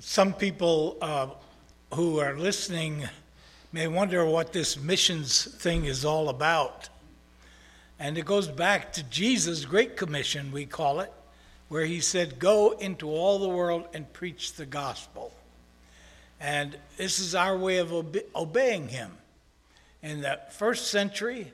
Some people uh, who are listening may wonder what this missions thing is all about. And it goes back to Jesus' Great Commission, we call it, where he said, Go into all the world and preach the gospel. And this is our way of obe- obeying him. In the first century,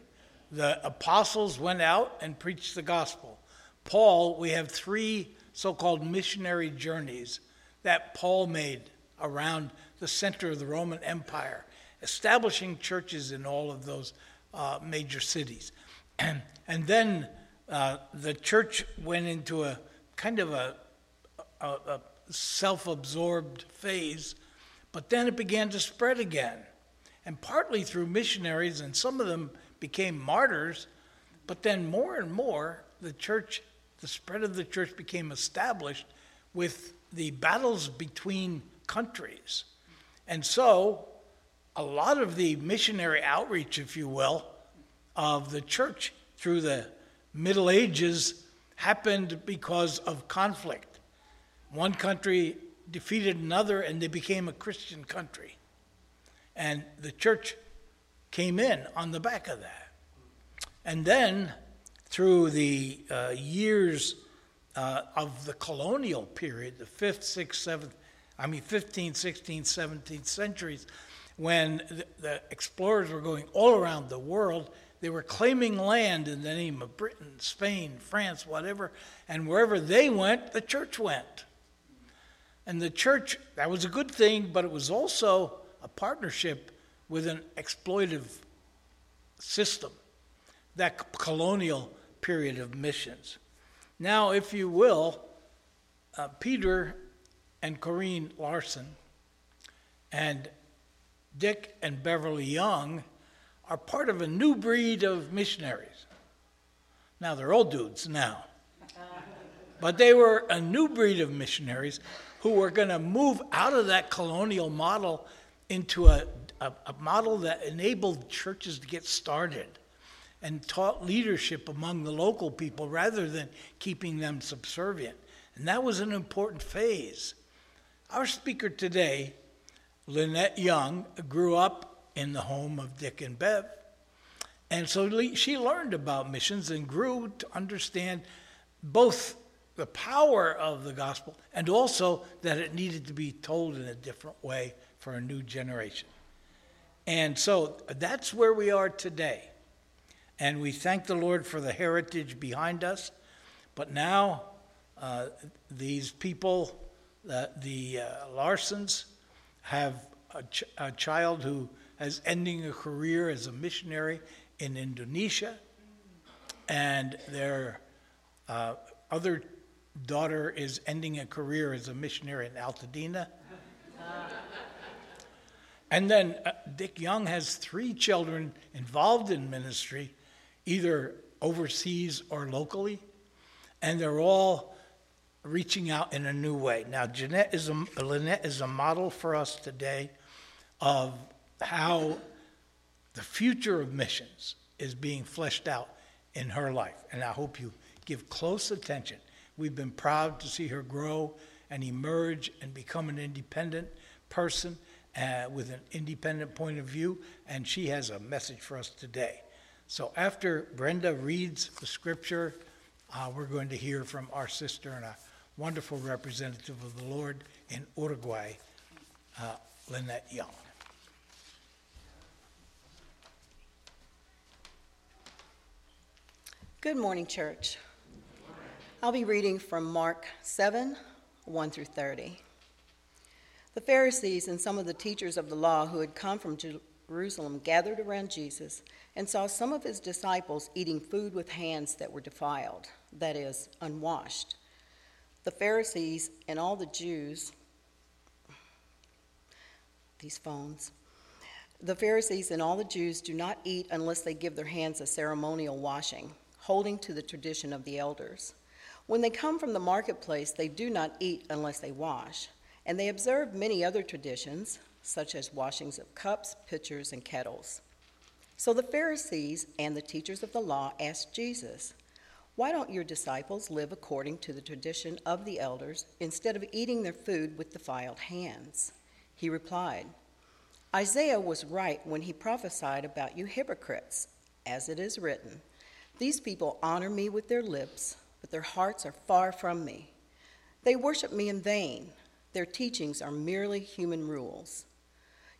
the apostles went out and preached the gospel. Paul, we have three so called missionary journeys that Paul made around the center of the Roman Empire, establishing churches in all of those uh, major cities. And, and then uh, the church went into a kind of a, a, a self absorbed phase, but then it began to spread again. And partly through missionaries, and some of them became martyrs, but then more and more the church, the spread of the church became established with the battles between countries. And so, a lot of the missionary outreach, if you will, of the church through the Middle Ages happened because of conflict. One country defeated another, and they became a Christian country. And the church came in on the back of that. And then, through the uh, years uh, of the colonial period, the 5th, 6th, 7th, I mean 15th, 16th, 17th centuries, when the, the explorers were going all around the world, they were claiming land in the name of Britain, Spain, France, whatever, and wherever they went, the church went. And the church, that was a good thing, but it was also a partnership with an exploitive system, that colonial period of missions. Now, if you will, uh, Peter and Corrine Larson and Dick and Beverly Young are part of a new breed of missionaries. Now, they're old dudes now. But they were a new breed of missionaries who were going to move out of that colonial model into a, a, a, model that enabled churches to get started and taught leadership among the local people rather than keeping them subservient. And that was an important phase. Our speaker today, Lynette Young, grew up in the home of Dick and Bev. And so she learned about missions and grew to understand both the power of the gospel and also that it needed to be told in a different way for a new generation. And so that's where we are today. And we thank the Lord for the heritage behind us. But now, uh, these people, uh, the uh, Larsons, have a, ch- a, child who is ending a career as a missionary in Indonesia. And their uh, other daughter is ending a career as a missionary in Altadena. and then uh, Dick Young has three children involved in ministry, either overseas or locally, and they're all reaching out in a new way. Now, Jeanette is a, Lynette is a model for us today of how the future of missions is being fleshed out in her life. And I hope you give close attention We've been proud to see her grow and emerge and become an independent person uh, with an independent point of view, and she has a message for us today. So after Brenda reads the scripture, uh, we're going to hear from our sister and a wonderful representative of the Lord in Uruguay, uh, Lynette Young. Good morning, church. I'll be reading from Mark 7 1 through 30. The Pharisees and some of the teachers of the law who had come from Jerusalem gathered around Jesus and saw some of his disciples eating food with hands that were defiled, that is, unwashed. The Pharisees and all the Jews, these phones, the Pharisees and all the Jews do not eat unless they give their hands a ceremonial washing, holding to the tradition of the elders. When they come from the marketplace, they do not eat unless they wash. And they observe many other traditions, such as washings of cups, pitchers, and kettles. So the Pharisees and the teachers of the law asked Jesus, Why don't your disciples live according to the tradition of the elders instead of eating their food with defiled hands? He replied, Isaiah was right when he prophesied about you hypocrites, as it is written, These people honor me with their lips, but their hearts are far from me. They worship me in vain. Their teachings are merely human rules.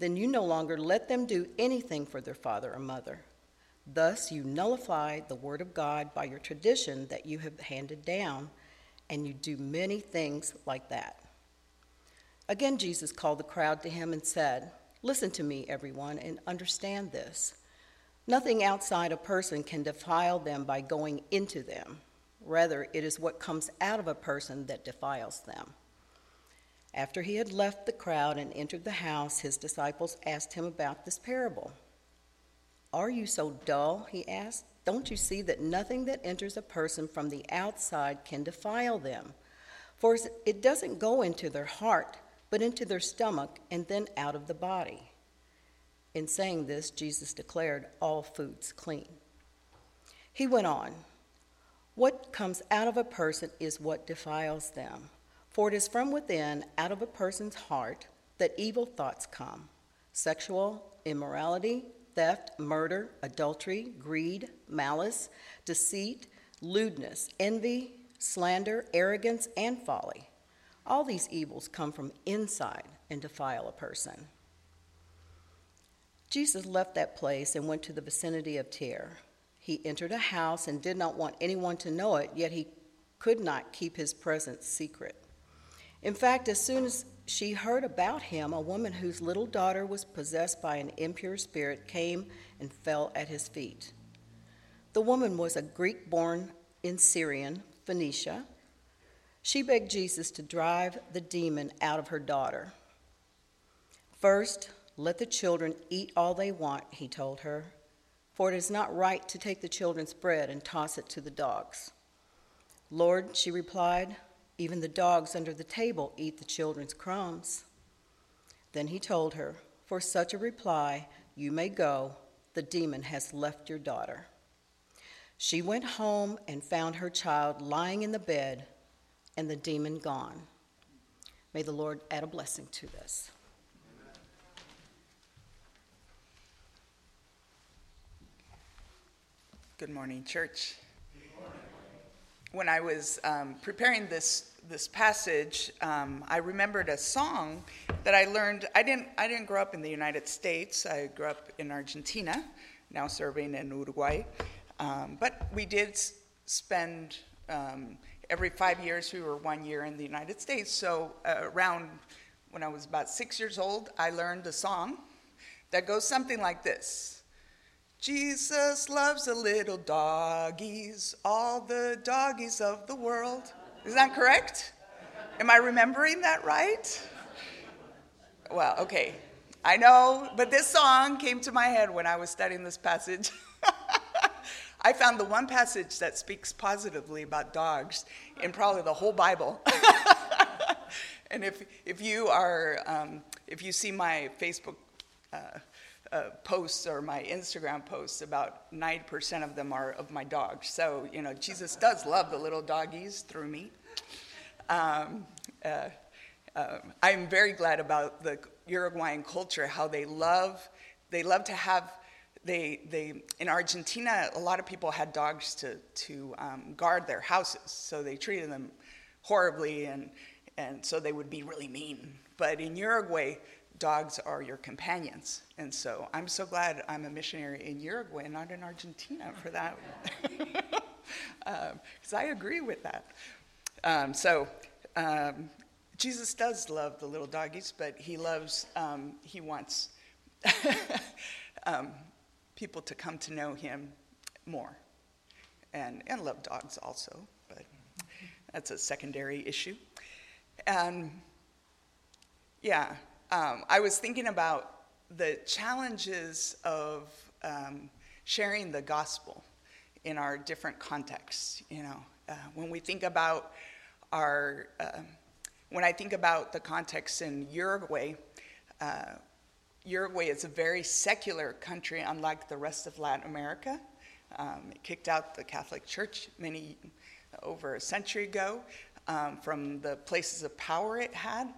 then you no longer let them do anything for their father or mother. Thus, you nullify the word of God by your tradition that you have handed down, and you do many things like that. Again, Jesus called the crowd to him and said, Listen to me, everyone, and understand this. Nothing outside a person can defile them by going into them. Rather, it is what comes out of a person that defiles them. After he had left the crowd and entered the house, his disciples asked him about this parable. Are you so dull? He asked. Don't you see that nothing that enters a person from the outside can defile them? For it doesn't go into their heart but into their stomach and then out of the body. In saying this, Jesus declared all foods clean. He went on, What comes out of a person is what defiles them. For it is from within, out of a person's heart, that evil thoughts come sexual immorality, theft, murder, adultery, greed, malice, deceit, lewdness, envy, slander, arrogance, and folly. All these evils come from inside and defile a person. Jesus left that place and went to the vicinity of Tyre. He entered a house and did not want anyone to know it, yet he could not keep his presence secret. In fact, as soon as she heard about him, a woman whose little daughter was possessed by an impure spirit came and fell at his feet. The woman was a Greek born in Syrian, Phoenicia she begged Jesus to drive the demon out of her daughter. First, let the children eat all they want, he told her, for it is not right to take the children's bread and toss it to the dogs. Lord, she replied, even the dogs under the table eat the children's crumbs. Then he told her, For such a reply, you may go. The demon has left your daughter. She went home and found her child lying in the bed and the demon gone. May the Lord add a blessing to this. Good morning, church. When I was um, preparing this this passage, um, I remembered a song that I learned. I didn't I didn't grow up in the United States. I grew up in Argentina, now serving in Uruguay. Um, but we did spend um, every five years, we were one year in the United States. So, uh, around when I was about six years old, I learned a song that goes something like this Jesus loves the little doggies, all the doggies of the world. Is that correct? Am I remembering that right? Well, okay. I know, but this song came to my head when I was studying this passage. I found the one passage that speaks positively about dogs in probably the whole Bible. and if, if you are, um, if you see my Facebook uh, uh, posts or my Instagram posts, about 90% of them are of my dogs. So, you know, Jesus does love the little doggies through me. Um, uh, uh I'm very glad about the Uruguayan culture, how they love, they love to have they, they, in Argentina, a lot of people had dogs to, to um, guard their houses, so they treated them horribly, and, and so they would be really mean. But in Uruguay, dogs are your companions. And so I'm so glad I'm a missionary in Uruguay, not in Argentina, for that. Because um, I agree with that. Um, so um, Jesus does love the little doggies, but he loves, um, he wants. um, people to come to know him more and, and love dogs also. But that's a secondary issue. And yeah, um, I was thinking about the challenges of um, sharing the gospel in our different contexts. You know, uh, when we think about our, uh, when I think about the context in Uruguay, uh, Uruguay is a very secular country, unlike the rest of Latin America. Um, it kicked out the Catholic Church many over a century ago um, from the places of power it had,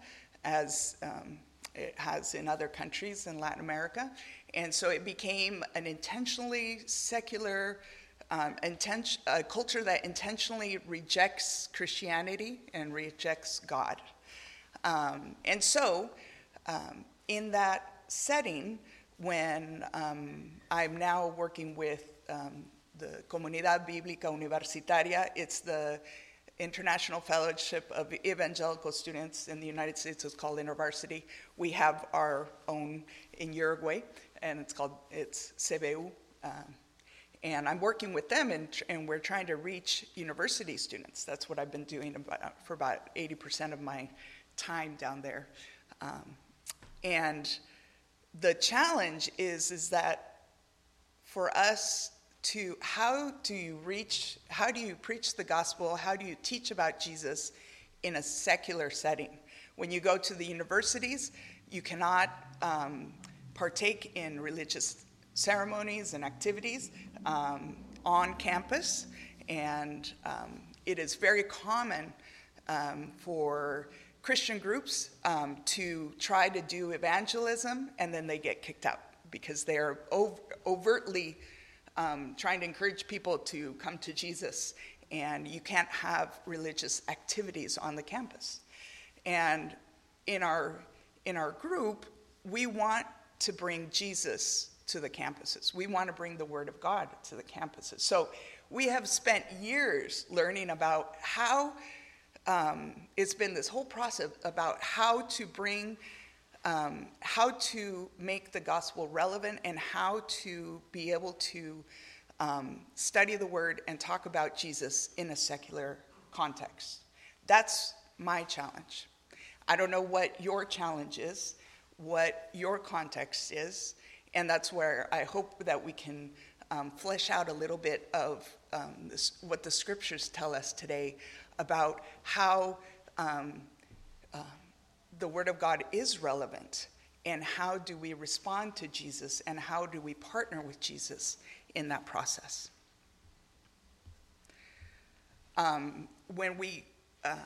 as um, it has in other countries in Latin America. And so it became an intentionally secular um, inten- a culture that intentionally rejects Christianity and rejects God. Um, and so, um, in that setting, when um, I'm now working with um, the Comunidad Bíblica Universitaria, it's the International Fellowship of Evangelical Students in the United States. is called InterVarsity. We have our own in Uruguay, and it's called it's CBU. Um, and I'm working with them, and, and, we're trying to reach university students. That's what I've been doing about, for about 80% of my time down there. Um, and the challenge is, is that for us to how do you reach, how do you preach the gospel, how do you teach about Jesus in a secular setting? When you go to the universities, you cannot um, partake in religious ceremonies and activities um, on campus, and um, it is very common um, for Christian groups um, to try to do evangelism and then they get kicked out because they are ov- overtly um, trying to encourage people to come to Jesus, and you can't have religious activities on the campus. And in our in our group, we want to bring Jesus to the campuses. We want to bring the Word of God to the campuses. So we have spent years learning about how um, it's been this whole process about how to bring, um, how to make the gospel relevant and how to be able to um, study the Word and talk about Jesus in a secular context. That's my challenge. I don't know what your challenge is, what your context is. And that's where I hope that we can um, flesh out a little bit of um, this, what the scriptures tell us today about how um, uh, the Word of God is relevant and how do we respond to Jesus and how do we partner with Jesus in that process. Um, when we, uh,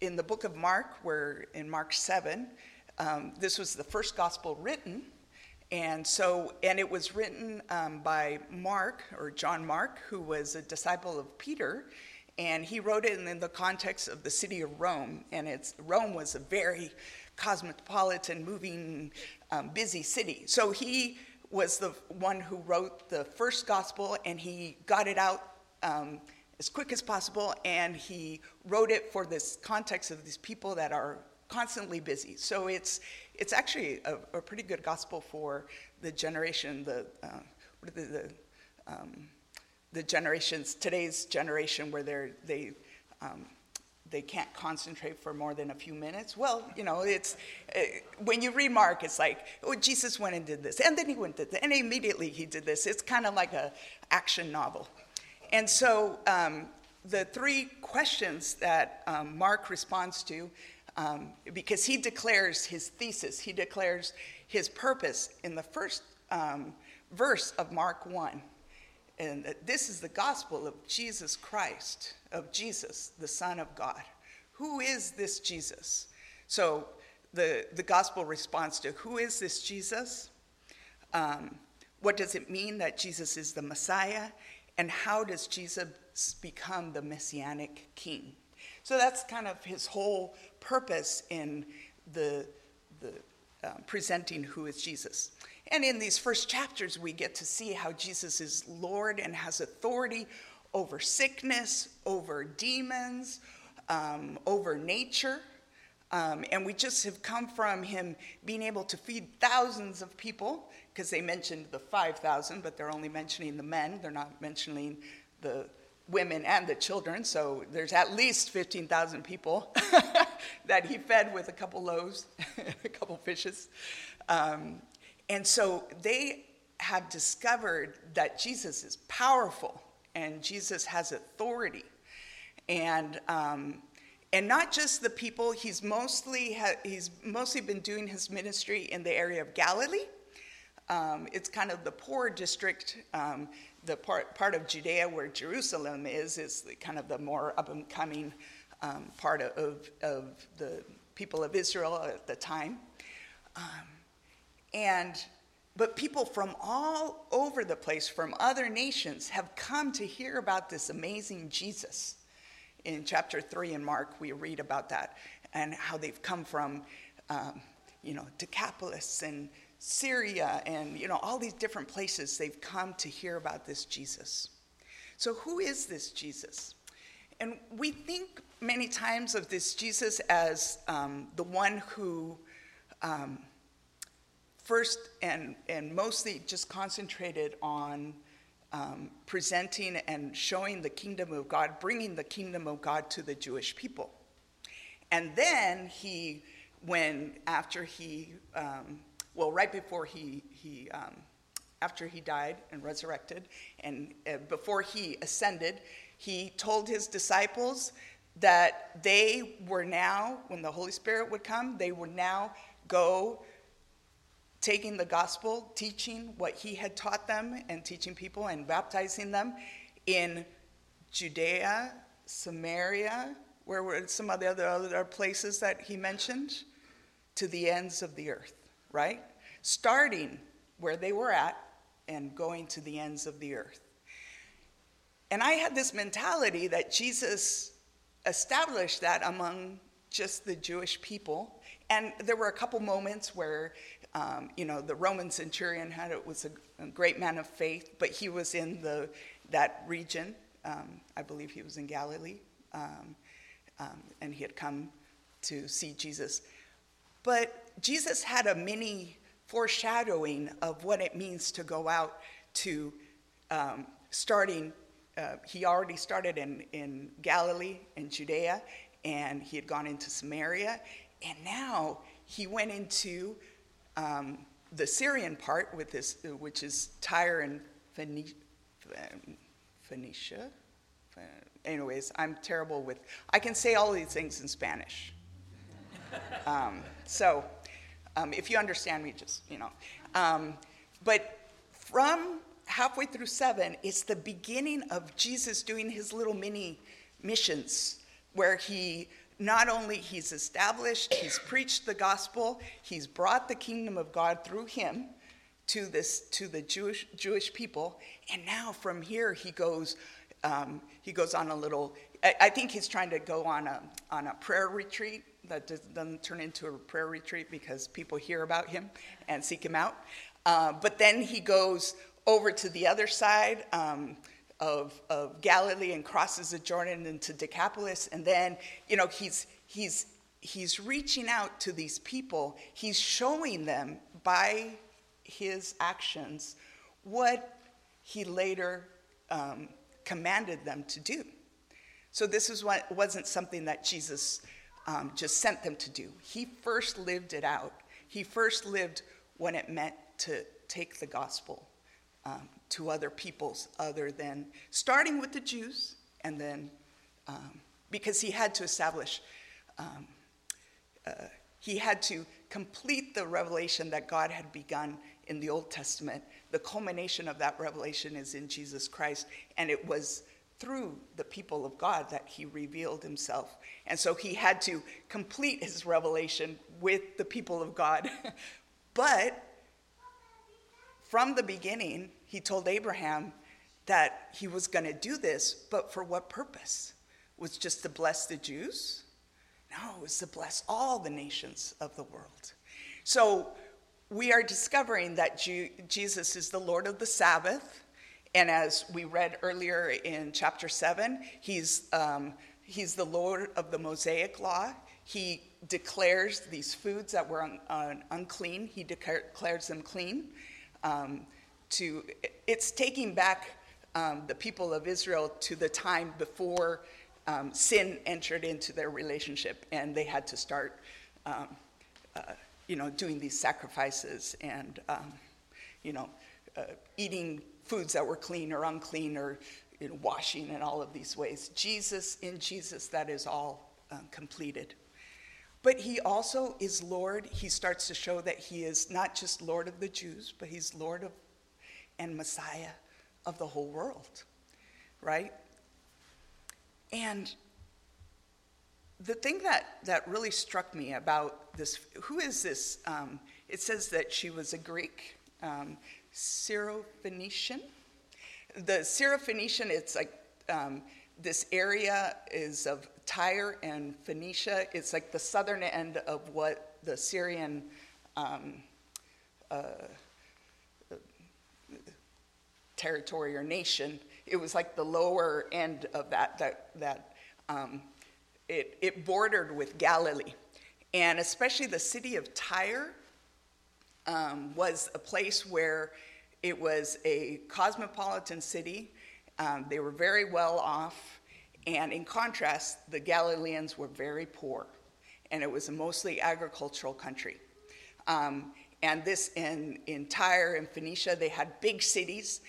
in the book of Mark, where in Mark 7, um, this was the first gospel written and so, and it was written um, by Mark, or John Mark, who was a disciple of Peter, and he wrote it in the context of the city of Rome. And it's, Rome was a very cosmopolitan, moving, um, busy city. So he was the one who wrote the first gospel, and he got it out um, as quick as possible, and he wrote it for this context of these people that are constantly busy. So it's it's actually a, a pretty good gospel for the generation, the, uh, the, the, um, the, generations, today's generation where they're, they, um, they can't concentrate for more than a few minutes. Well, you know, it's uh, when you read Mark, it's like, oh, Jesus went and did this, and then he went and did this, and immediately he did this. It's kind of like a action novel, and so um, the three questions that um, Mark responds to um, because he declares his thesis, he declares his purpose in the first um, verse of Mark 1. And this is the gospel of Jesus Christ, of Jesus, the Son of God. Who is this Jesus? So the, the gospel responds to who is this Jesus? Um, what does it mean that Jesus is the Messiah? And how does Jesus become the messianic king? So that's kind of his whole purpose in the, the um, presenting who is Jesus. And in these first chapters, we get to see how Jesus is Lord and has authority over sickness, over demons, um, over nature. Um, and we just have come from him being able to feed thousands of people, because they mentioned the 5,000, but they're only mentioning the men. They're not mentioning the women and the children, so there's at least 15,000 people that he fed with a couple loaves, a couple fishes. Um, and so they have discovered that Jesus is powerful and Jesus has authority. And, um, and not just the people, he's mostly, ha- he's mostly been doing his ministry in the area of Galilee. Um, it's kind of the poor district um, the part, part of Judea where Jerusalem is, is the, kind of the more up and coming um, part of, of the people of Israel at the time. Um, and, but people from all over the place, from other nations, have come to hear about this amazing Jesus. In chapter 3 in Mark, we read about that and how they've come from, um, you know, Decapolis and Syria and you know all these different places they've come to hear about this Jesus. So who is this Jesus? And we think many times of this Jesus as um, the one who um, first and, and mostly just concentrated on um, presenting and showing the kingdom of God, bringing the kingdom of God to the Jewish people. And then he, when after he um, well, right before he, he um, after he died and resurrected, and uh, before he ascended, he told his disciples that they were now, when the Holy Spirit would come, they would now go taking the gospel, teaching what he had taught them, and teaching people and baptizing them in Judea, Samaria, where were some of the other, other places that he mentioned, to the ends of the earth right? Starting where they were at and going to the ends of the earth. And I had this mentality that Jesus established that among just the Jewish people. And there were a couple moments where, um, you know, the Roman centurion had it was a, a, great man of faith, but he was in the that region. Um, I believe he was in Galilee, um, um and he had come to see Jesus. But Jesus had a mini foreshadowing of what it means to go out to um, starting. Uh, he already started in, in Galilee and Judea, and he had gone into Samaria, and now he went into um, the Syrian part with this, which is Tyre and Phoenicia. Anyways, I'm terrible with. I can say all these things in Spanish. Um, so um, if you understand me, just, you know. Um, but from halfway through seven, it's the beginning of Jesus doing his little mini missions where he not only he's established he's preached the gospel he's brought the kingdom of god through him to this to the jewish jewish people and now from here he goes um, he goes on a little I, I, think he's trying to go on a on a prayer retreat that doesn't turn into a prayer retreat because people hear about him and seek him out. Uh, but then he goes over to the other side um, of, of Galilee and crosses the Jordan into Decapolis. And then, you know, he's, he's, he's reaching out to these people. He's showing them by his actions what he later um, commanded them to do. So this is what wasn't something that Jesus um, just sent them to do. He first lived it out. He first lived when it meant to take the gospel um, to other peoples other than starting with the Jews and then um, because he had to establish, um, uh, he had to complete the revelation that God had begun in the Old Testament. The culmination of that revelation is in Jesus Christ, and it was through the people of God that he revealed himself. And so he had to complete his revelation with the people of God. but from the beginning, he told Abraham that he was going to do this, but for what purpose? Was just to bless the Jews? No, it was to bless all the nations of the world. So we are discovering that Jesus is the Lord of the Sabbath and as we read earlier in chapter 7, he's, um, he's the Lord of the Mosaic law. He declares these foods that were un, un, unclean, he declares them clean. Um, to, it's taking back um, the people of Israel to the time before um, sin entered into their relationship, and they had to start, um, uh, you know, doing these sacrifices and, um, you know, uh, eating foods that were clean or unclean or you know, washing in all of these ways. Jesus, in Jesus, that is all uh, completed. But he also is Lord. He starts to show that he is not just Lord of the Jews, but he's Lord of and Messiah of the whole world, right? And the thing that, that really struck me about this who is this? Um, it says that she was a Greek, um, Syrophoenician. The Syrophoenician, it's like um, this area is of Tyre and Phoenicia. It's like the southern end of what the Syrian um, uh, territory or nation. It was like the lower end of that, that, that um, it, it bordered with Galilee. And especially the city of Tyre um, was a place where it was a cosmopolitan city. Um, they were very well off. And in contrast, the Galileans were very poor. And it was a mostly agricultural country. Um, and this in, in Tyre and Phoenicia, they had big cities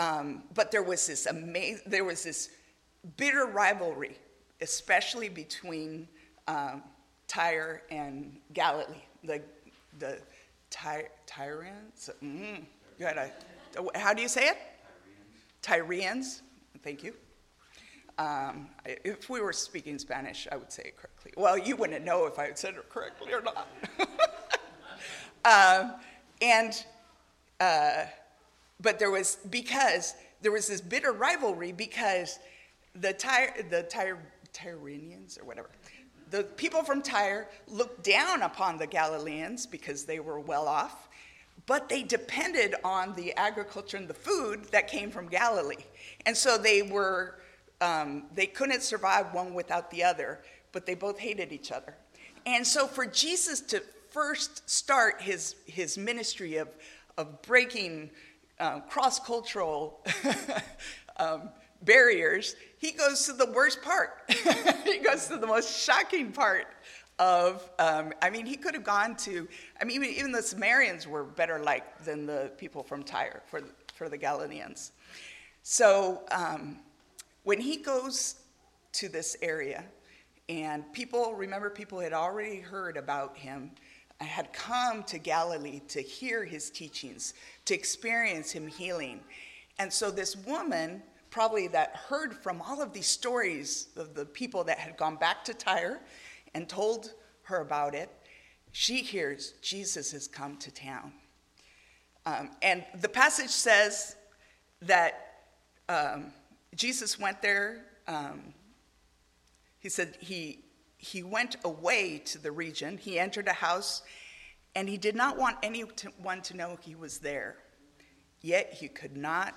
um, but there was this amazing, there was this bitter rivalry, especially between um, Tyre and Galilee. The the Ty- Tyrians. Mm, you had a, how do you say it? Tyrians. Thank you. Um, if we were speaking Spanish, I would say it correctly. Well, you wouldn't know if I said it correctly or not. um, and uh, but there was, because there was this bitter rivalry because the Tyre, the Tyre, Tyrians or whatever, the people from Tyre looked down upon the Galileans because they were well off, but they depended on the agriculture and the food that came from Galilee. And so they were, um, they couldn't survive one without the other, but they both hated each other. And so for Jesus to first start his, his ministry of, of breaking um, cross cultural um, barriers, he goes to the worst part. he goes to the most shocking part of, um, I mean, he could have gone to, I mean, even, even the Samaritans were better liked than the people from Tyre for, for the Galileans. So um, when he goes to this area, and people, remember, people had already heard about him had come to Galilee to hear his teachings, to experience him healing. And so this woman, probably that heard from all of these stories of the people that had gone back to Tyre and told her about it, she hears Jesus has come to town. Um, and the passage says that um, Jesus went there. Um, he said he he went away to the region. He entered a house, and he did not want anyone to know he was there. Yet he could not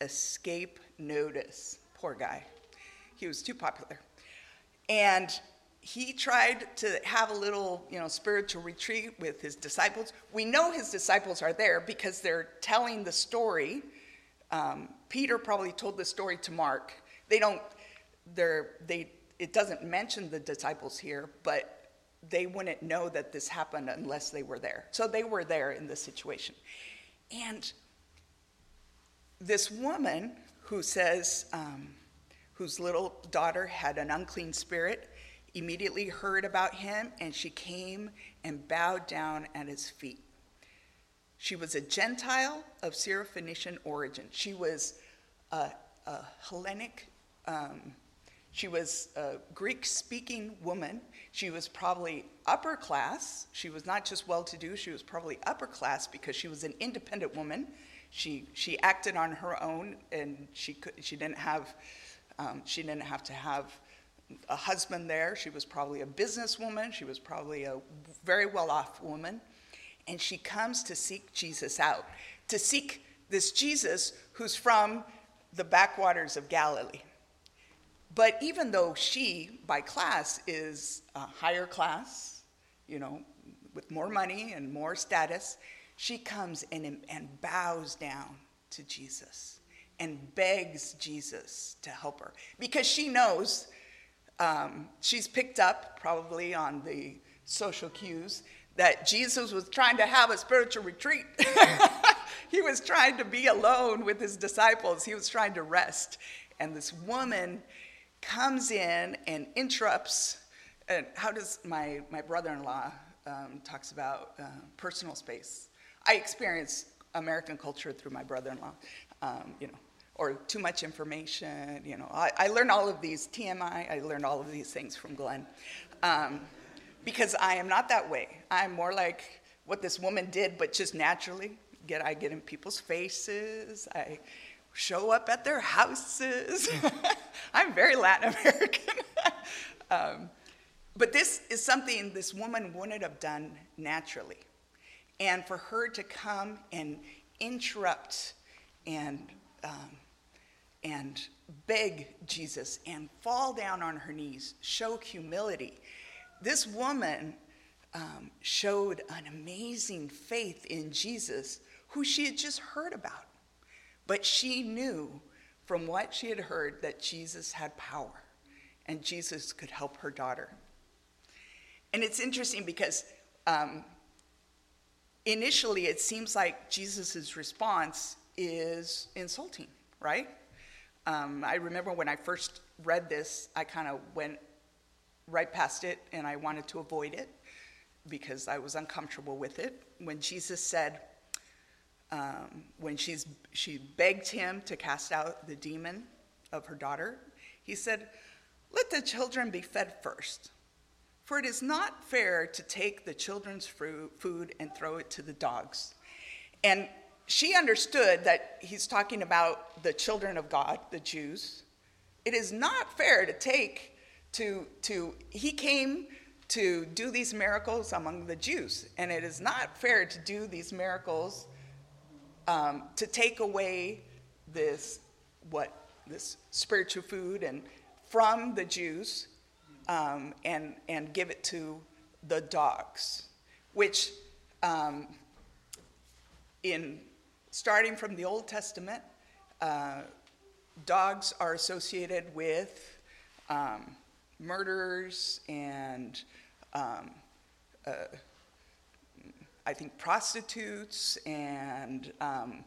escape notice. Poor guy. He was too popular. And he tried to have a little, you know, spiritual retreat with his disciples. We know his disciples are there because they're telling the story. Um, Peter probably told the story to Mark. They don't, they're, they it doesn't mention the disciples here, but they wouldn't know that this happened unless they were there. So they were there in this situation. And this woman who says, um, whose little daughter had an unclean spirit, immediately heard about him and she came and bowed down at his feet. She was a Gentile of Syrophoenician origin. She was a, a Hellenic um, she was a Greek speaking woman. She was probably upper class. She was not just well to do, she was probably upper class because she was an independent woman. She, she acted on her own and she, could, she, didn't have, um, she didn't have to have a husband there. She was probably a businesswoman. She was probably a very well off woman. And she comes to seek Jesus out, to seek this Jesus who's from the backwaters of Galilee. But even though she, by class, is a higher class, you know, with more money and more status, she comes and, and bows down to Jesus and begs Jesus to help her because she knows um, she's picked up probably on the social cues that Jesus was trying to have a spiritual retreat. he was trying to be alone with his disciples, he was trying to rest. And this woman comes in and interrupts. And how does my, my brother in law um, talks about uh, personal space? I experience American culture through my brother in law, um, you know, or too much information. You know, I, I learned all of these TMI, I learned all of these things from Glenn. Um, because I am not that way. I'm more like what this woman did, but just naturally. Get I get in people's faces. I show up at their houses. I'm very Latin American. um, but this is something this woman wouldn't have done naturally. And for her to come and interrupt and, um, and beg Jesus and fall down on her knees, show humility, this woman um, showed an amazing faith in Jesus, who she had just heard about. But she knew from what she had heard that Jesus had power and Jesus could help her daughter. And it's interesting because um, initially it seems like Jesus' response is insulting, right? Um, I remember when I first read this, I kind of went right past it and I wanted to avoid it because I was uncomfortable with it. When Jesus said, um, when she's, she begged him to cast out the demon of her daughter, he said, Let the children be fed first. For it is not fair to take the children's food and throw it to the dogs. And she understood that he's talking about the children of God, the Jews. It is not fair to take to, to he came to do these miracles among the Jews. And it is not fair to do these miracles um, to take away this, what, this spiritual food and from the Jews um, and, and give it to the dogs, which um, in starting from the Old Testament, uh, dogs are associated with um, murders and um, uh, I think prostitutes and um,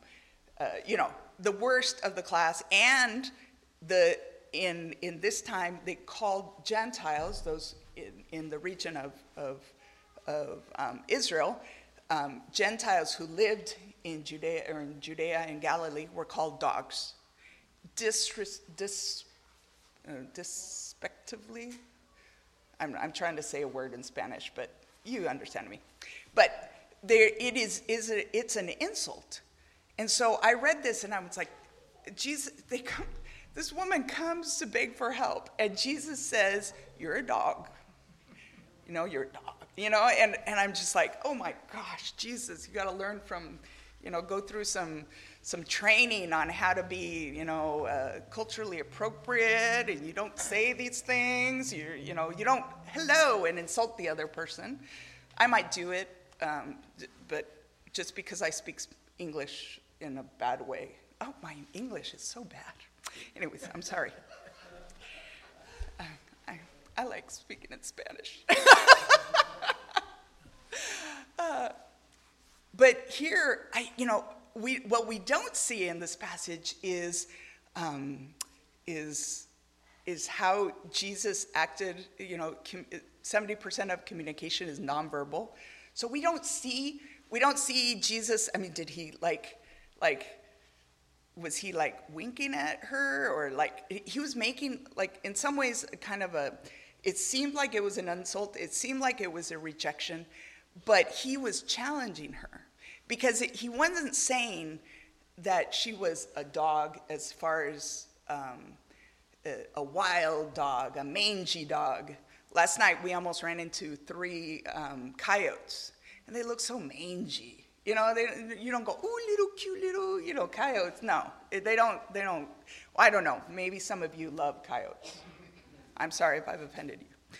uh, you know the worst of the class and the in in this time they called Gentiles those in, in the region of of, of um, Israel um, Gentiles who lived in Judea or in Judea and Galilee were called dogs. Dis, dis, uh, dis respectively. I'm, I'm trying to say a word in Spanish, but you understand me. But there, it is, is a, it's an insult. And so I read this and I was like, Jesus, they come, this woman comes to beg for help, and Jesus says, You're a dog. You know, you're a dog. You know, and, and I'm just like, Oh my gosh, Jesus, you got to learn from, you know, go through some some training on how to be, you know, uh, culturally appropriate, and you don't say these things. You, you know, you don't hello and insult the other person. I might do it, um, but just because I speak English in a bad way. Oh, my English is so bad. Anyways, I'm sorry. Uh, I, I like speaking in Spanish. uh, but here, I, you know, we, what we don't see in this passage is, um, is, is how Jesus acted. You know, 70% of communication is nonverbal. So we don't see, we don't see Jesus. I mean, did he like, like, was he like winking at her or like, he was making, like, in some ways, kind of a, it seemed like it was an insult. It seemed like it was a rejection, but he was challenging her because it, he wasn't saying that she was a dog as far as um, a, a, wild dog, a mangy dog. Last night we almost ran into three um, coyotes, and they look so mangy. You know, they, you don't go, ooh, little cute little, you know, coyotes. No, they don't. They don't. Well, I don't know. Maybe some of you love coyotes. I'm sorry if I've offended you,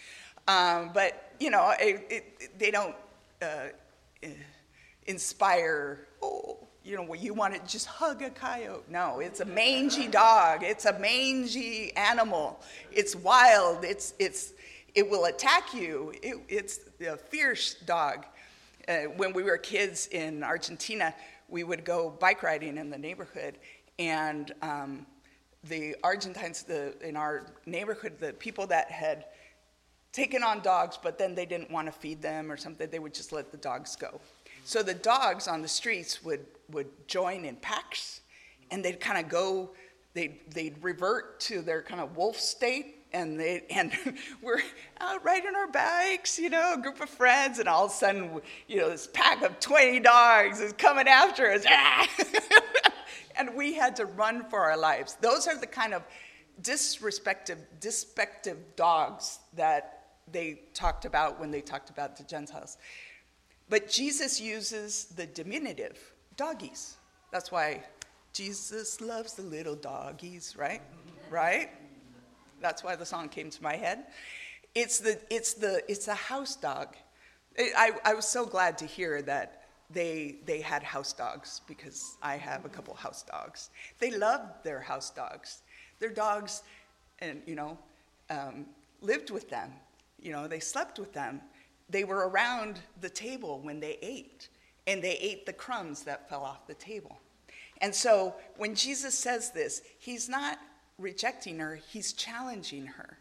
um, but you know, it, it, they don't. Uh, inspire, oh, you know, where you want to just hug a coyote. No, it's a mangy dog. It's a mangy animal. It's wild. It's, it's, it will attack you. It, it's a fierce dog. Uh, when we were kids in Argentina, we would go bike riding in the neighborhood, and um, the Argentines the, in our neighborhood, the people that had taken on dogs, but then they didn't want to feed them or something, they would just let the dogs go. So the dogs on the streets would, would join in packs, and they'd kind of go, they'd, they'd revert to their kind of wolf state, and they and we're out riding our bikes, you know, a group of friends, and all of a sudden, you know, this pack of 20 dogs is coming after us. and we had to run for our lives. Those are the kind of disrespective, despective dogs that they talked about when they talked about the Gentiles. But Jesus uses the diminutive, doggies. That's why Jesus loves the little doggies, right? Right? That's why the song came to my head. It's the, it's the, it's a house dog. I, I was so glad to hear that they, they had house dogs because I have a couple house dogs. They loved their house dogs. Their dogs, and you know, um, lived with them. You know, they slept with them. They were around the table when they ate, and they ate the crumbs that fell off the table. And so when Jesus says this, he's not rejecting her, he's challenging her.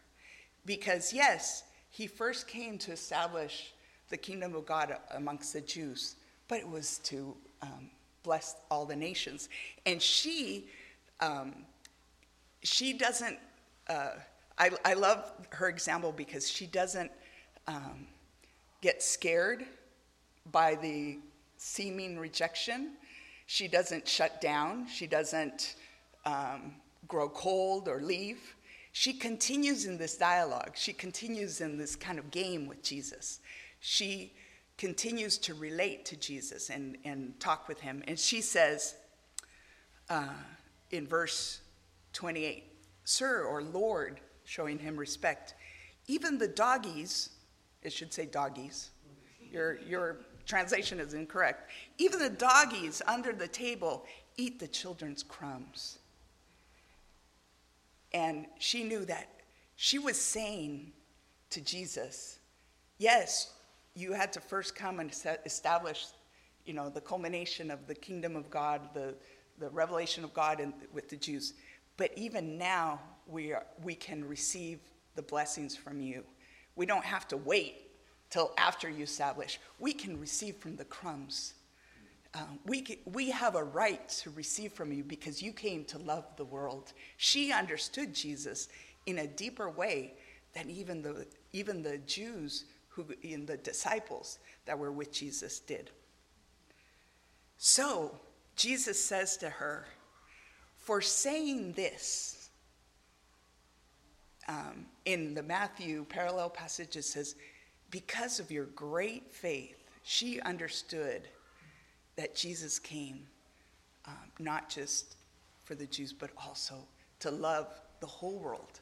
Because, yes, he first came to establish the kingdom of God amongst the Jews, but it was to um, bless all the nations. And she, um, she doesn't, uh, I, I love her example because she doesn't um, get scared by the seeming rejection. She doesn't shut down. She doesn't um, grow cold or leave. She continues in this dialogue. She continues in this kind of game with Jesus. She continues to relate to Jesus and, and talk with him. And she says uh, in verse 28, Sir or Lord, showing him respect, even the doggies, it should say doggies, your, your translation is incorrect. Even the doggies under the table eat the children's crumbs. And she knew that she was saying to Jesus, Yes, you had to first come and establish, you know, the culmination of the kingdom of God, the, the revelation of God in, with the Jews. But even now, we, are, we can receive the blessings from you. We don't have to wait till after you establish. We can receive from the crumbs. Uh, we, we have a right to receive from you because you came to love the world. She understood Jesus in a deeper way than even the, even the Jews who in the disciples that were with Jesus did. So Jesus says to her, For saying this, um, in the Matthew parallel passage, it says, Because of your great faith, she understood that Jesus came um, not just for the Jews, but also to love the whole world.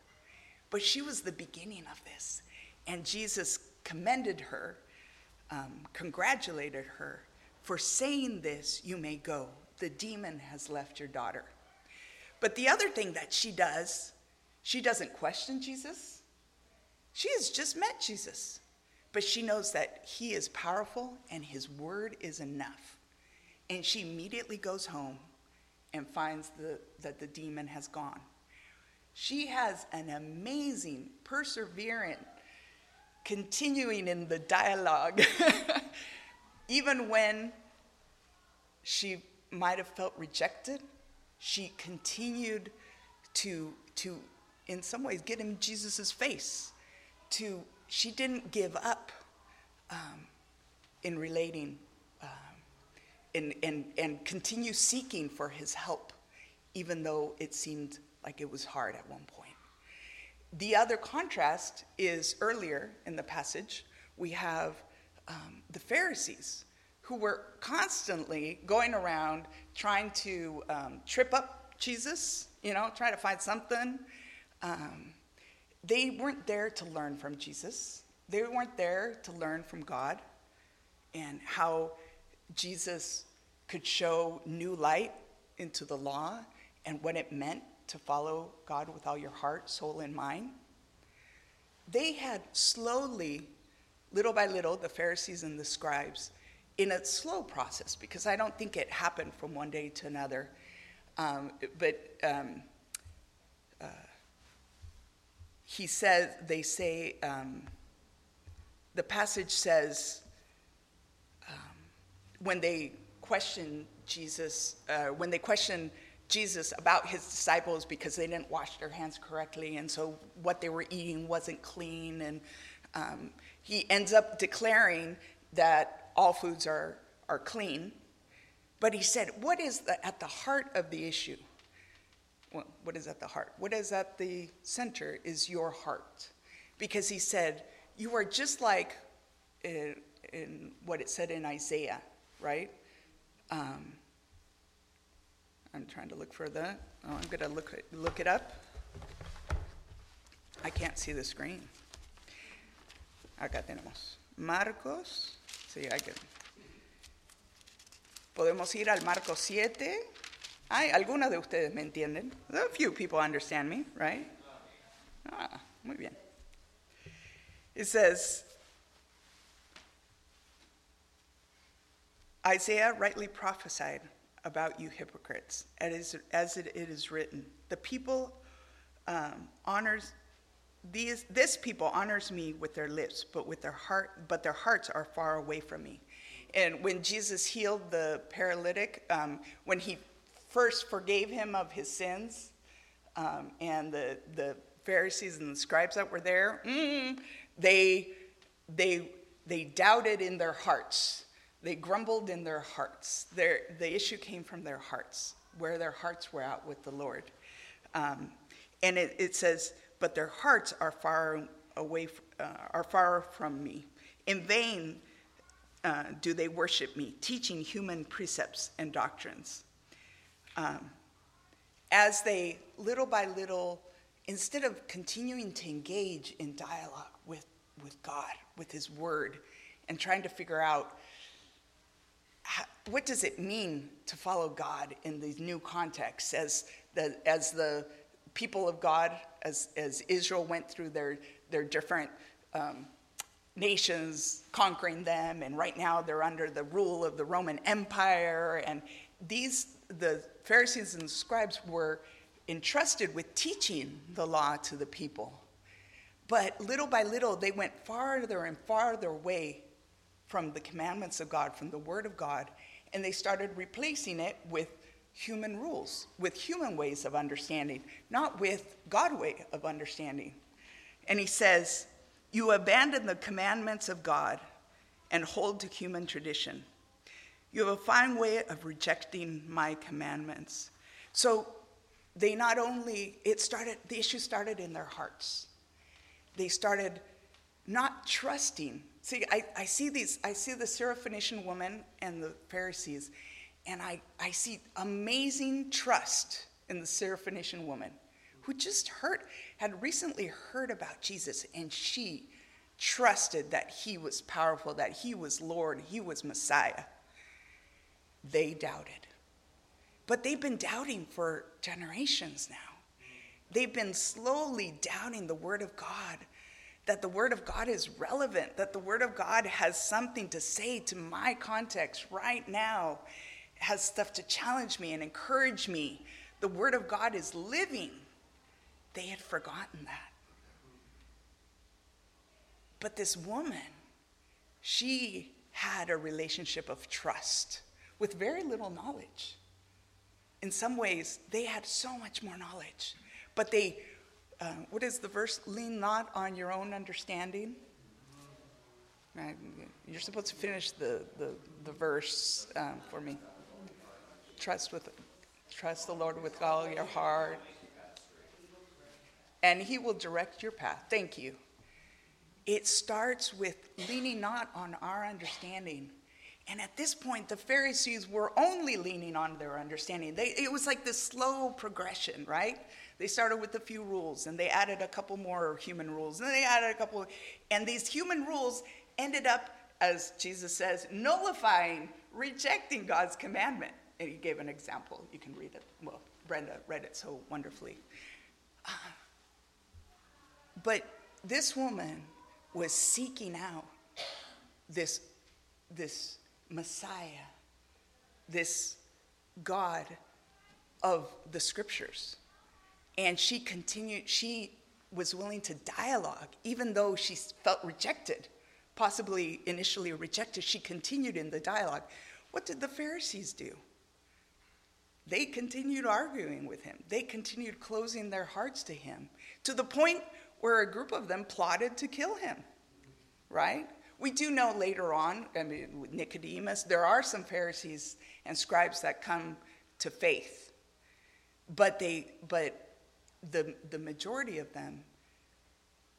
But she was the beginning of this. And Jesus commended her, um, congratulated her for saying this, you may go. The demon has left your daughter. But the other thing that she does, she doesn't question Jesus. She has just met Jesus. But she knows that he is powerful and his word is enough. And she immediately goes home and finds the, that the demon has gone. She has an amazing, perseverant continuing in the dialogue, even when she might have felt rejected, she continued to, to in some ways, get in Jesus' face. To, she didn't give up um, in relating and, and, and continue seeking for his help, even though it seemed like it was hard at one point. The other contrast is earlier in the passage, we have um, the Pharisees who were constantly going around trying to um, trip up Jesus, you know, try to find something. Um, they weren't there to learn from Jesus, they weren't there to learn from God and how Jesus could show new light into the law and what it meant to follow God with all your heart, soul, and mind. They had slowly, little by little, the Pharisees and the scribes, in a slow process, because I don't think it happened from one day to another. Um, but um, uh, he says, they say, um, the passage says, when they question Jesus, uh, when they question Jesus about his disciples because they didn't wash their hands correctly, and so what they were eating wasn't clean, and um, he ends up declaring that all foods are, are clean. But he said, What is the, at the heart of the issue? Well, what is at the heart? What is at the center is your heart. Because he said, You are just like in, in what it said in Isaiah, right? Um, I'm trying to look for that. Oh, I'm going to look, look it up. I can't see the screen. Acá tenemos. Marcos. Sí, hay que. Podemos ir al Marcos 7. Ay, algunos de ustedes me entienden. A few people understand me, right? Ah, muy bien. It says, Isaiah rightly prophesied about you hypocrites, as, it is written. The people um, honors these, this people honors me with their lips, but with their heart, but their hearts are far away from me. And when Jesus healed the paralytic, um, when he first forgave him of his sins, um, and the, the Pharisees and the scribes that were there, mm, they, they, they doubted in their hearts. They grumbled in their hearts. Their, the issue came from their hearts, where their hearts were at with the Lord. Um, and it, it, says, but their hearts are far away, uh, are far from me. In vain uh, do they worship me, teaching human precepts and doctrines. Um, as they, little by little, instead of continuing to engage in dialogue with, with God, with His Word, and trying to figure out what does it mean to follow God in these new contexts as the, as the people of God, as, as Israel went through their, their different um, nations, conquering them, and right now they're under the rule of the Roman Empire. And these, the Pharisees and scribes were entrusted with teaching the law to the people. But little by little, they went farther and farther away from the commandments of God, from the Word of God, and they started replacing it with human rules, with human ways of understanding, not with God way of understanding. And he says, You abandon the commandments of God and hold to human tradition. You have a fine way of rejecting my commandments. So they not only, it started, the issue started in their hearts. They started not trusting See, I, I see these, I see the Syrophoenician woman and the Pharisees, and I, I see amazing trust in the Syrophoenician woman who just heard, had recently heard about Jesus, and she trusted that he was powerful, that he was Lord, he was Messiah. They doubted. But they've been doubting for generations now. They've been slowly doubting the Word of God that the Word of God is relevant, that the Word of God has something to say to my context right now, has stuff to challenge me and encourage me. The Word of God is living. They had forgotten that. But this woman, she had a relationship of trust with very little knowledge. In some ways, they had so much more knowledge, but they uh, what is the verse? Lean not on your own understanding. You're supposed to finish the, the, the verse um, for me. Trust with trust the Lord with all your heart, and He will direct your path. Thank you. It starts with leaning not on our understanding. And at this point, the Pharisees were only leaning on their understanding. They, it was like this slow progression, right? They started with a few rules and they added a couple more human rules and they added a couple, and these human rules ended up as Jesus says, nullifying, rejecting God's commandment. And he gave an example. You can read it. Well, Brenda read it so wonderfully. But this woman was seeking out this, this Messiah, this God of the scriptures. And she continued, she was willing to dialogue, even though she felt rejected, possibly initially rejected, she continued in the dialogue. What did the Pharisees do? They continued arguing with him. They continued closing their hearts to him to the point where a group of them plotted to kill him, right? We do know later on, I mean, with Nicodemus, there are some Pharisees and scribes that come to faith. But they, but the, the majority of them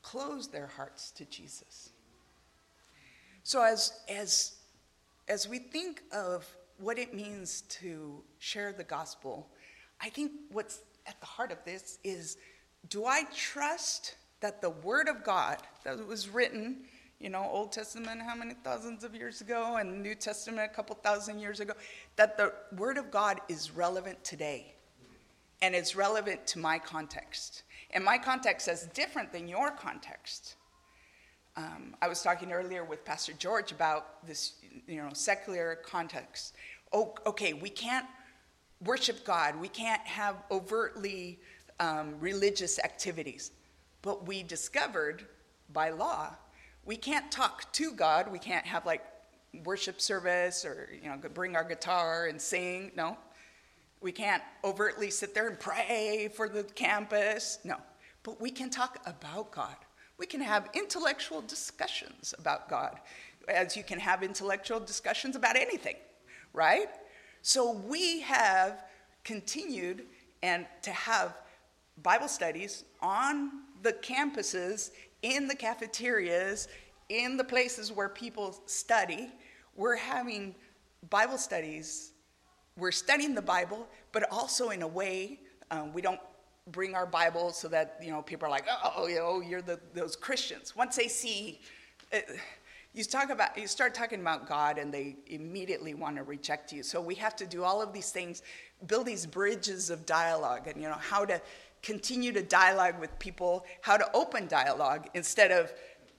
closed their hearts to Jesus. So as, as, as we think of what it means to share the gospel, I think what's at the heart of this is do I trust that the Word of God that was written, you know, Old Testament how many thousands of years ago, and New Testament a couple thousand years ago, that the Word of God is relevant today and it's relevant to my context. And my context is different than your context. Um, I was talking earlier with Pastor George about this, you know, secular context. Oh, okay, we can't worship God. We can't have overtly um, religious activities. But we discovered by law, we can't talk to God. We can't have like worship service or, you know, bring our guitar and sing. No. We can't overtly sit there and pray for the campus. No. But we can talk about God. We can have intellectual discussions about God, as you can have intellectual discussions about anything, right? So we have continued and to have Bible studies on the campuses, in the cafeterias, in the places where people study. We're having Bible studies. We're studying the Bible, but also in a way um, we don't bring our Bible so that you know people are like, oh, you know, you're the, those Christians. Once they see, uh, you talk about, you start talking about God, and they immediately want to reject you. So we have to do all of these things, build these bridges of dialogue, and you know how to continue to dialogue with people, how to open dialogue instead of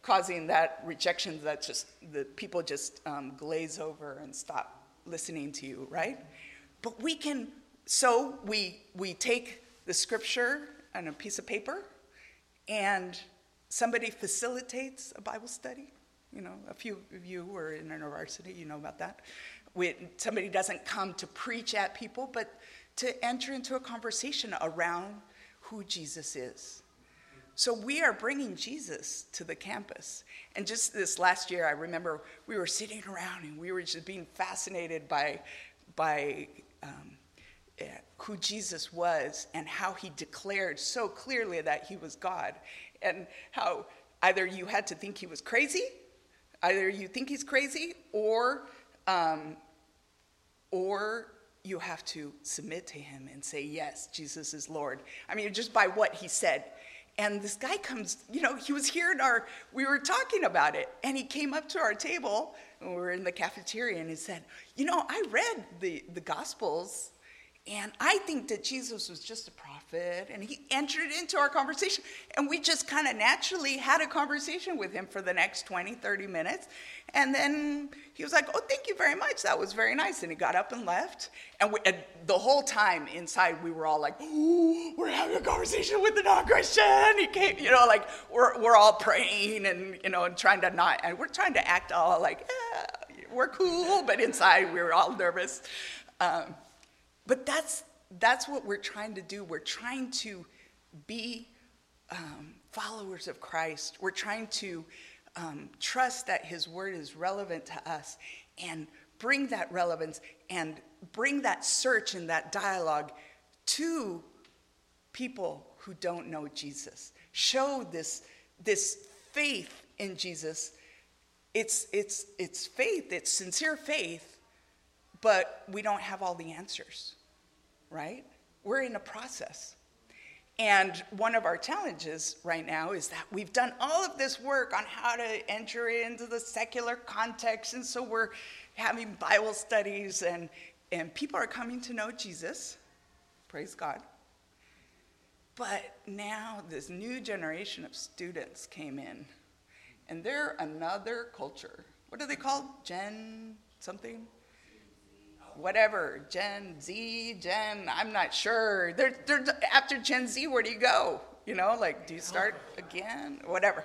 causing that rejection that just the people just um, glaze over and stop listening to you, right? But we can. So we we take the scripture on a piece of paper, and somebody facilitates a Bible study. You know, a few of you were in university, you know about that. We, somebody doesn't come to preach at people, but to enter into a conversation around who Jesus is. So we are bringing Jesus to the campus. And just this last year, I remember we were sitting around and we were just being fascinated by, by um, uh, who Jesus was and how he declared so clearly that he was God, and how either you had to think he was crazy, either you think he's crazy, or um, or you have to submit to him and say, Yes, Jesus is Lord. I mean, just by what he said. And this guy comes, you know, he was here in our, we were talking about it, and he came up to our table, and we were in the cafeteria, and he said, You know, I read the, the Gospels, and I think that Jesus was just a prophet, and he entered into our conversation. And we just kind of naturally had a conversation with him for the next 20, 30 minutes. And then he was like, Oh, thank you very much. That was very nice. And he got up and left. And, we, and the whole time inside, we were all like, Oh, we're having a conversation with the non Christian. He came, you know, like we're, we're all praying and, you know, and trying to not, and we're trying to act all like, eh, we're cool, but inside we were all nervous. Um, but that's, that's what we're trying to do. We're trying to be um, followers of Christ. We're trying to um, trust that His Word is relevant to us and bring that relevance and bring that search and that dialogue to people who don't know Jesus. Show this, this faith in Jesus. It's, it's, it's faith, it's sincere faith but we don't have all the answers, right? We're in a process. And one of our challenges right now is that we've done all of this work on how to enter into the secular context. And so we're having Bible studies, and, and people are coming to know Jesus. Praise God. But now this new generation of students came in, and they're another culture. What are they called? Gen something? Whatever, Gen Z, Gen, I'm not sure. They're, they're, after Gen Z, where do you go? You know, like, do you start again? Whatever.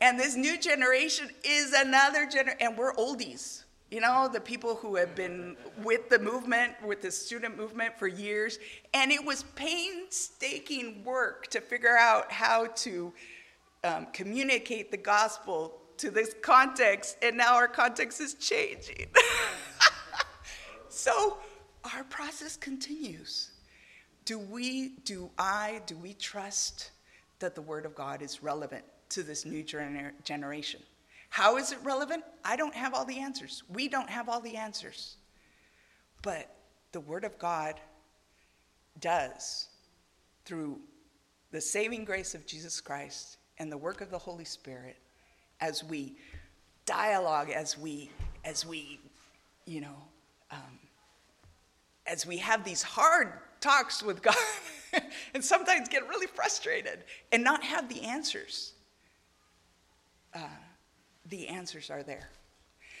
And this new generation is another generation, and we're oldies. You know, the people who have been with the movement, with the student movement for years. And it was painstaking work to figure out how to um, communicate the gospel to this context. And now our context is changing. So our process continues. Do we, do I, do we trust that the Word of God is relevant to this new gener- generation? How is it relevant? I don't have all the answers. We don't have all the answers. But the Word of God does through the saving grace of Jesus Christ and the work of the Holy Spirit as we dialogue, as we, as we, you know, um, as we have these hard talks with God and sometimes get really frustrated and not have the answers, uh, the answers are there.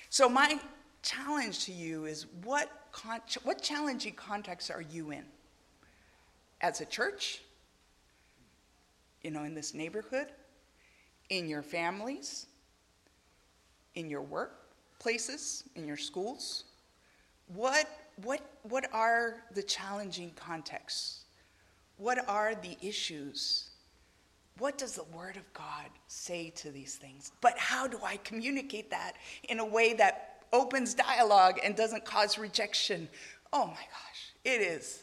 So, my challenge to you is what, con- what challenging context are you in? As a church, you know, in this neighborhood, in your families, in your workplaces, in your schools? What what, what are the challenging contexts? What are the issues? What does the Word of God say to these things? But how do I communicate that in a way that opens dialogue and doesn't cause rejection? Oh my gosh, it is.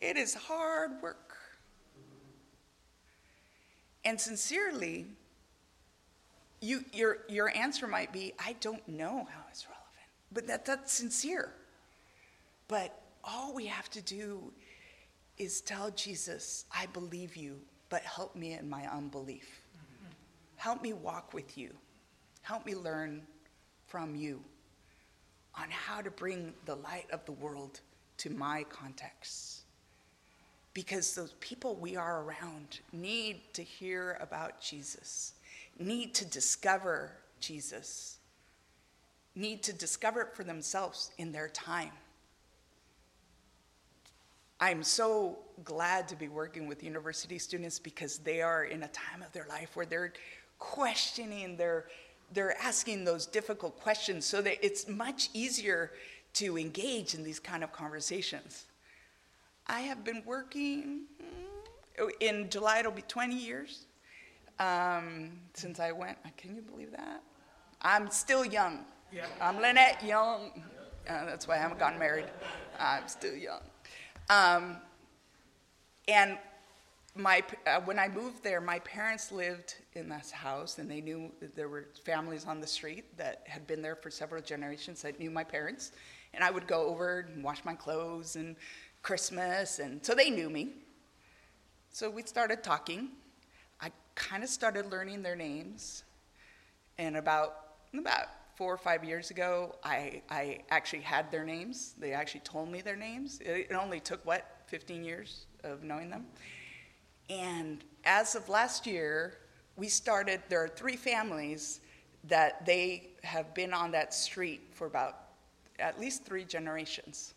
It is hard work. And sincerely, you, your, your answer might be, I don't know how it's relevant. But that, that's sincere. But all we have to do is tell Jesus, I believe you, but help me in my unbelief. Help me walk with you. Help me learn from you on how to bring the light of the world to my context. Because those people we are around need to hear about Jesus, need to discover Jesus, need to discover it for themselves in their time. I'm so glad to be working with university students because they are in a time of their life where they're questioning, they're, they're asking those difficult questions so that it's much easier to engage in these kind of conversations. I have been working, hmm, in July it'll be 20 years um, since I went. Can you believe that? I'm still young. Yeah. I'm Lynette Young. Uh, that's why I haven't gotten married. I'm still young. Um, and my, uh, when I moved there, my parents lived in this house, and they knew there were families on the street that had been there for several generations that knew my parents. And I would go over and wash my clothes and Christmas, and so they knew me. So we started talking. I kind of started learning their names, and about about four or five years ago, I, I actually had their names. They actually told me their names. It, it only took, what, 15 years of knowing them? And as of last year, we started, there are three families that they have been on that street for about at least three generations.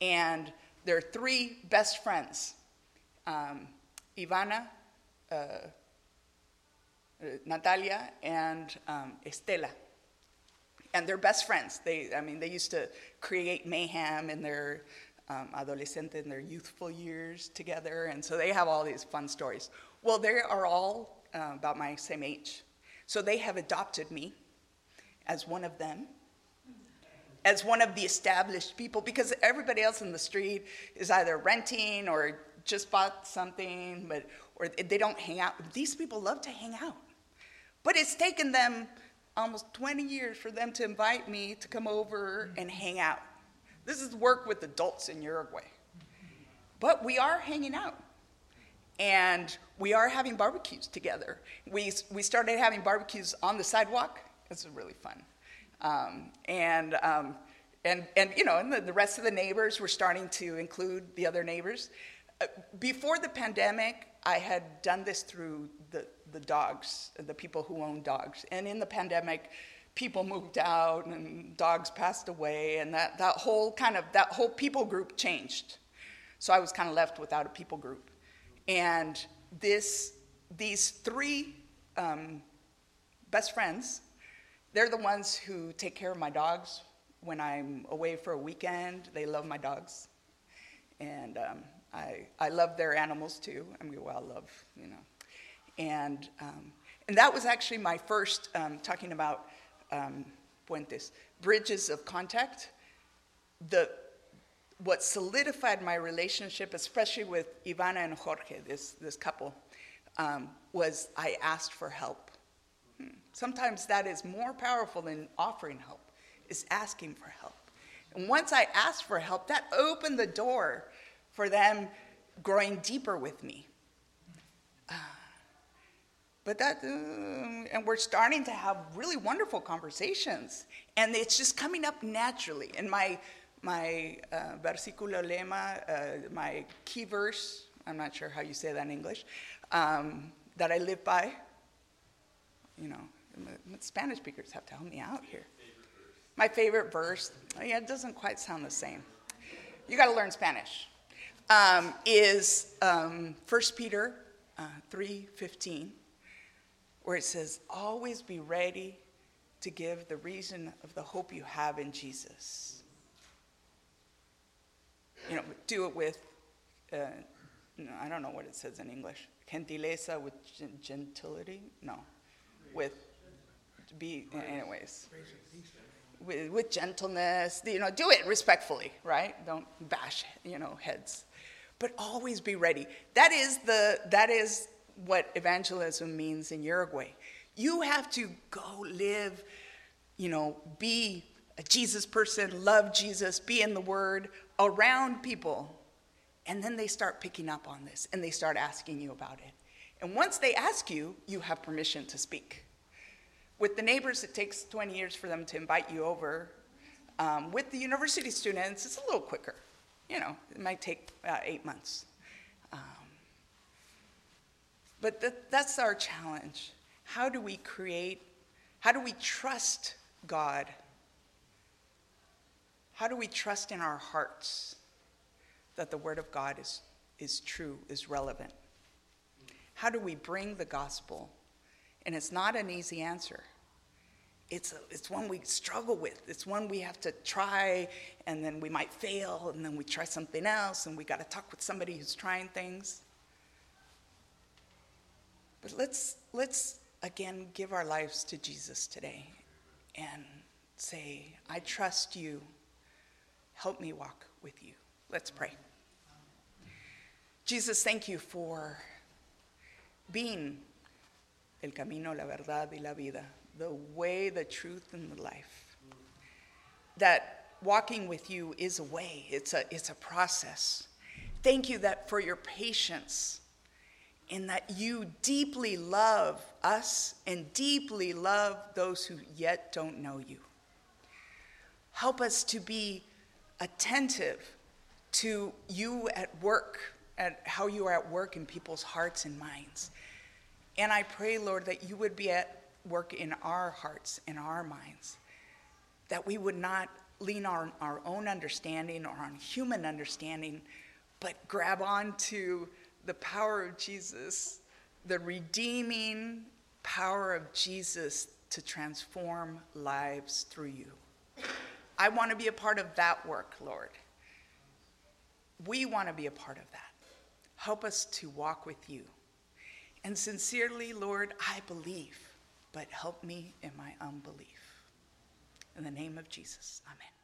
And there are three best friends um, Ivana, uh, uh Natalia, and um, Estela and they're best friends. They, I mean, they used to create mayhem in their um, adolescente, in their youthful years together, and so they have all these fun stories. Well, they are all uh, about my same age, so they have adopted me as one of them, as one of the established people, because everybody else in the street is either renting or just bought something, but or they don't hang out. These people love to hang out, but it's taken them almost 20 years for them to invite me to come over and hang out. This is work with adults in Uruguay. But we are hanging out. And we are having barbecues together. We, we started having barbecues on the sidewalk. It's really fun. Um, and, um, and, and, you know, and the, the rest of the neighbors were starting to include the other neighbors. Uh, before the pandemic, I had done this through the, the dogs, the people who own dogs. And in the pandemic, people moved out and dogs passed away, and that, that whole kind of, that whole people group changed. So I was kind of left without a people group. And this, these three um, best friends, they're the ones who take care of my dogs when I'm away for a weekend. They love my dogs. And um, I, I love their animals too. I mean, well, I love, you know. And, um, and that was actually my first, um, talking about um, puentes, bridges of contact. The, what solidified my relationship, especially with Ivana and Jorge, this, this couple, um, was I asked for help. Hmm. Sometimes that is more powerful than offering help, is asking for help. And once I asked for help, that opened the door for them growing deeper with me. But that, uh, and we're starting to have really wonderful conversations, and it's just coming up naturally. And my my uh, versiculo lema, uh, my key verse, I'm not sure how you say that in English, um, that I live by. You know, Spanish speakers have to help me out here. My favorite verse, oh yeah, it doesn't quite sound the same. You got to learn Spanish. Um, is um, 1 Peter uh, 3:15, where it says, "Always be ready to give the reason of the hope you have in Jesus." you know, do it with, uh, I don't know what it says in English. Gentileza with gentility? No. With, be, anyways. With, with gentleness, you know, do it respectfully, right? Don't bash, you know, heads. But always be ready. That is the, that is what evangelism means in Uruguay. You have to go live, you know, be a Jesus person, love Jesus, be in the Word, around people. And then they start picking up on this and they start asking you about it. And once they ask you, you have permission to speak. With the neighbors, it takes 20 years for them to invite you over. Um, with the university students, it's a little quicker. You know, it might take uh, eight months. Um, but th- that's our challenge. How do we create, how do we trust God how do we trust in our hearts that the Word of God is, is true, is relevant? How do we bring the gospel? And it's not an easy answer. It's, a, it's one we struggle with. It's one we have to try, and then we might fail, and then we try something else, and we got to talk with somebody who's trying things. But let's, let's again give our lives to Jesus today and say, I trust you. Help me walk with you. Let's pray. Jesus, thank you for being el camino, la verdad y la vida, the way, the truth, and the life. That walking with you is a way, it's a, it's a process. Thank you that for your patience in that you deeply love us and deeply love those who yet don't know you. Help us to be attentive to you at work, at how you are at work in people's hearts and minds. And I pray, Lord, that you would be at work in our hearts, in our minds, that we would not lean on our own understanding or on human understanding, but grab on to the power of Jesus, the redeeming power of Jesus to transform lives through you. I want to be a part of that work, Lord. We want to be a part of that. Help us to walk with you. And sincerely, Lord, I believe, but help me in my unbelief. In the name of Jesus, amen.